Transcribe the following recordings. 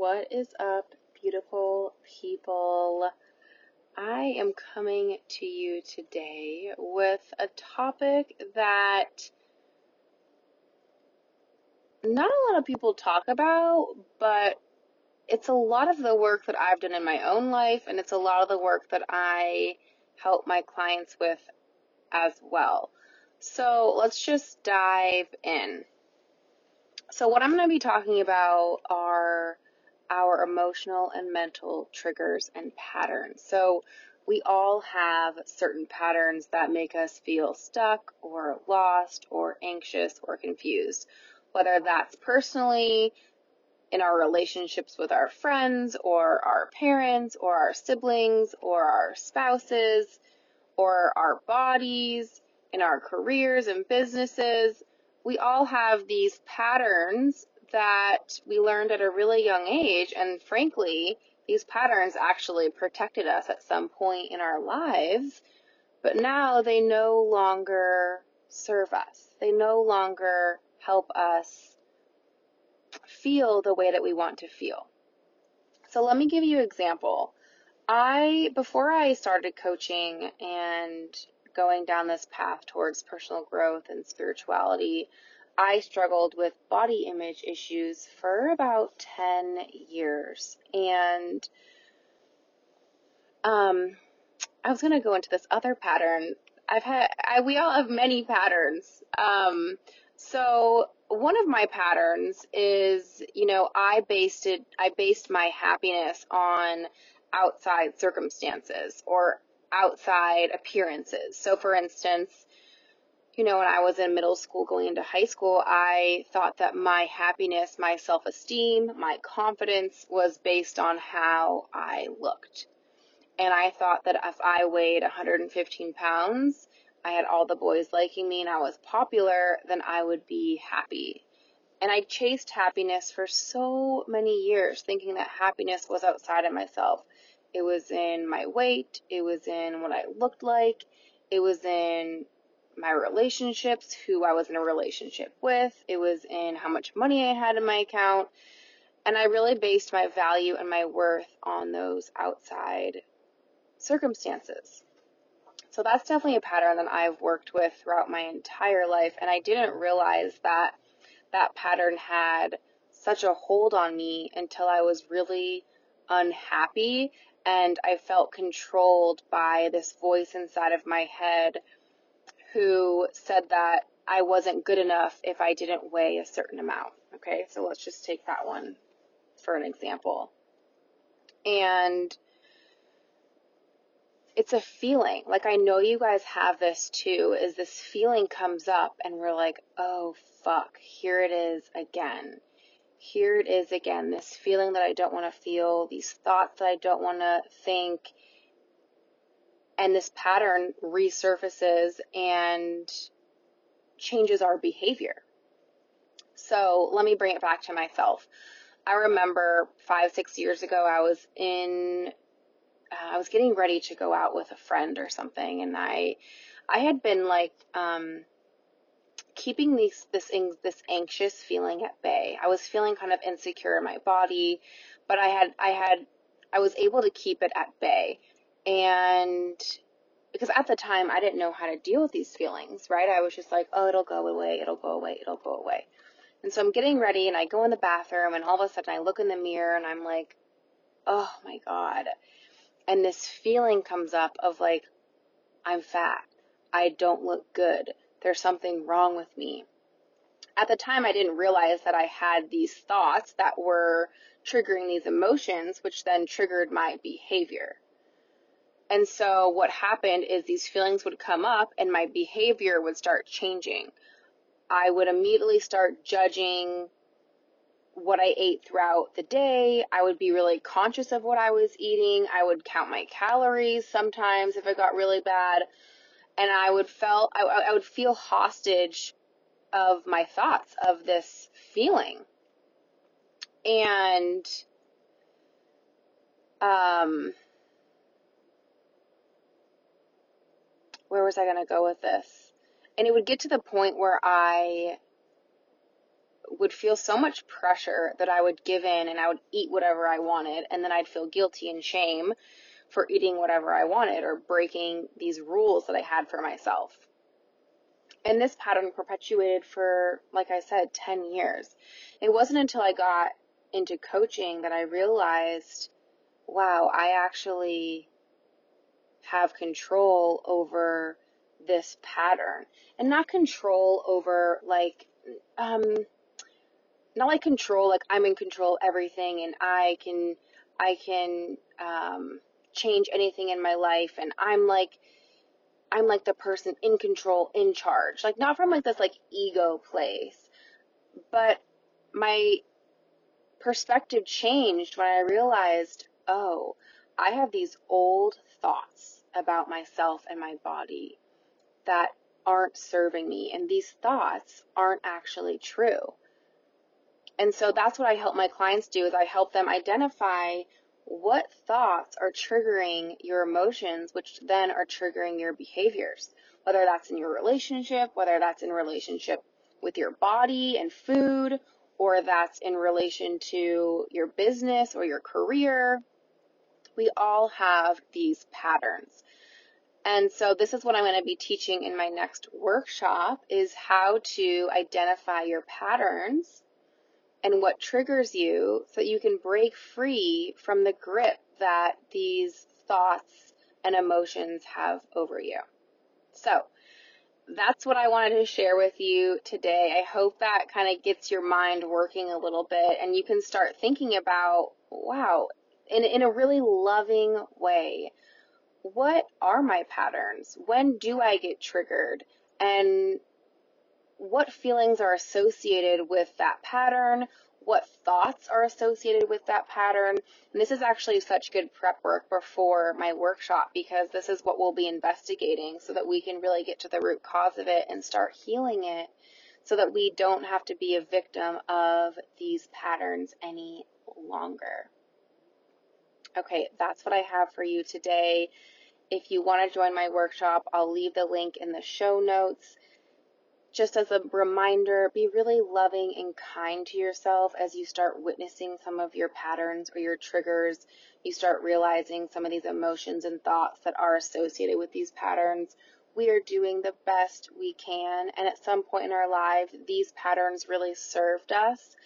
What is up, beautiful people? I am coming to you today with a topic that not a lot of people talk about, but it's a lot of the work that I've done in my own life, and it's a lot of the work that I help my clients with as well. So let's just dive in. So, what I'm going to be talking about are our emotional and mental triggers and patterns. So, we all have certain patterns that make us feel stuck or lost or anxious or confused, whether that's personally in our relationships with our friends or our parents or our siblings or our spouses or our bodies, in our careers and businesses we all have these patterns that we learned at a really young age. And frankly, these patterns actually protected us at some point in our lives, but now they no longer serve us. They no longer help us feel the way that we want to feel. So let me give you an example. I, before I started coaching and going down this path towards personal growth and spirituality, I struggled with body image issues for about 10 years. And um, I was going to go into this other pattern. I've had, I, we all have many patterns. Um, so one of my patterns is, you know, I based it, I based my happiness on outside circumstances or outside appearances. So, for instance, you know, when I was in middle school going into high school, I thought that my happiness, my self esteem, my confidence was based on how I looked. And I thought that if I weighed 115 pounds, I had all the boys liking me, and I was popular, then I would be happy. And I chased happiness for so many years, thinking that happiness was outside of myself. It was in my weight. It was in what I looked like. It was in my relationships, who I was in a relationship with. It was in how much money I had in my account. And I really based my value and my worth on those outside circumstances. So that's definitely a pattern that I've worked with throughout my entire life. And I didn't realize that that pattern had such a hold on me until I was really unhappy and I felt controlled by this voice inside of my head who said that I wasn't good enough if I didn't weigh a certain amount. Okay, so let's just take that one for an example. And it's a feeling. Like I know you guys have this too, is this feeling comes up and we're like, oh fuck, here it is again here it is again this feeling that I don't want to feel, these thoughts that I don't want to think, and this pattern resurfaces and changes our behavior. So let me bring it back to myself. I remember five, six years ago, I was in, uh, I was getting ready to go out with a friend or something, and I, I had been like, um, keeping these this this anxious feeling at bay. I was feeling kind of insecure in my body, but I had I had I was able to keep it at bay. And because at the time I didn't know how to deal with these feelings, right? I was just like, "Oh, it'll go away, it'll go away, it'll go away." And so I'm getting ready and I go in the bathroom and all of a sudden I look in the mirror and I'm like, "Oh my god." And this feeling comes up of like I'm fat. I don't look good there's something wrong with me. At the time, I didn't realize that I had these thoughts that were triggering these emotions, which then triggered my behavior. And so what happened is these feelings would come up and my behavior would start changing. I would immediately start judging what I ate throughout the day. I would be really conscious of what I was eating. I would count my calories sometimes if it got really bad and I would felt I, I would feel hostage of my thoughts of this feeling, and um, where was I going to go with this? And it would get to the point where I would feel so much pressure that I would give in and I would eat whatever I wanted, and then I'd feel guilty and shame for eating whatever I wanted or breaking these rules that I had for myself. And this pattern perpetuated for, like I said, 10 years. It wasn't until I got into coaching that I realized, wow, I actually have control over this pattern. And not control over like um not like control like i'm in control everything and i can i can um change anything in my life and i'm like i'm like the person in control in charge. Like not from like this like ego place. But my perspective changed when i realized oh i have these old thoughts about myself and my body that aren't serving me and these thoughts aren't actually true. And so that's what I help my clients do is I help them identify what thoughts are triggering your emotions which then are triggering your behaviors. Whether that's in your relationship, whether that's in relationship with your body and food, or that's in relation to your business or your career. We all have these patterns. And so this is what I'm going to be teaching in my next workshop is how to identify your patterns and what triggers you so that you can break free from the grip that these thoughts and emotions have over you. So that's what I wanted to share with you today. I hope that kind of gets your mind working a little bit and you can start thinking about, wow, in, in a really loving way what are my patterns? When do I get triggered? And what feelings are associated with that pattern? What thoughts are associated with that pattern? And this is actually such good prep work before my workshop because this is what we'll be investigating so that we can really get to the root cause of it and start healing it so that we don't have to be a victim of these patterns any longer. Okay, that's what I have for you today. If you want to join my workshop, I'll leave the link in the show notes. Just as a reminder, be really loving and kind to yourself as you start witnessing some of your patterns or your triggers. You start realizing some of these emotions and thoughts that are associated with these patterns. We are doing the best we can, and at some point in our life, these patterns really served us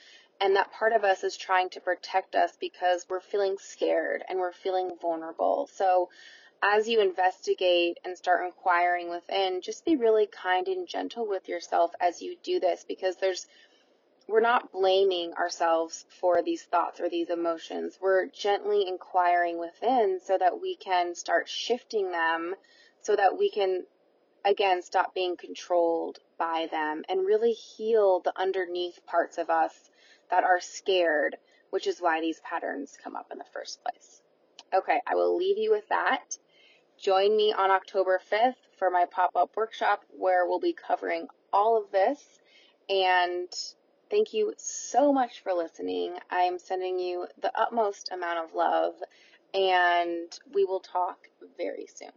and that part of us is trying to protect us because we're feeling scared and we're feeling vulnerable. So as you investigate and start inquiring within, just be really kind and gentle with yourself as you do this because there's we're not blaming ourselves for these thoughts or these emotions. We're gently inquiring within so that we can start shifting them so that we can again stop being controlled by them and really heal the underneath parts of us that are scared, which is why these patterns come up in the first place. Okay, I will leave you with that. Join me on October 5th for my pop up workshop where we'll be covering all of this. And thank you so much for listening. I'm sending you the utmost amount of love, and we will talk very soon.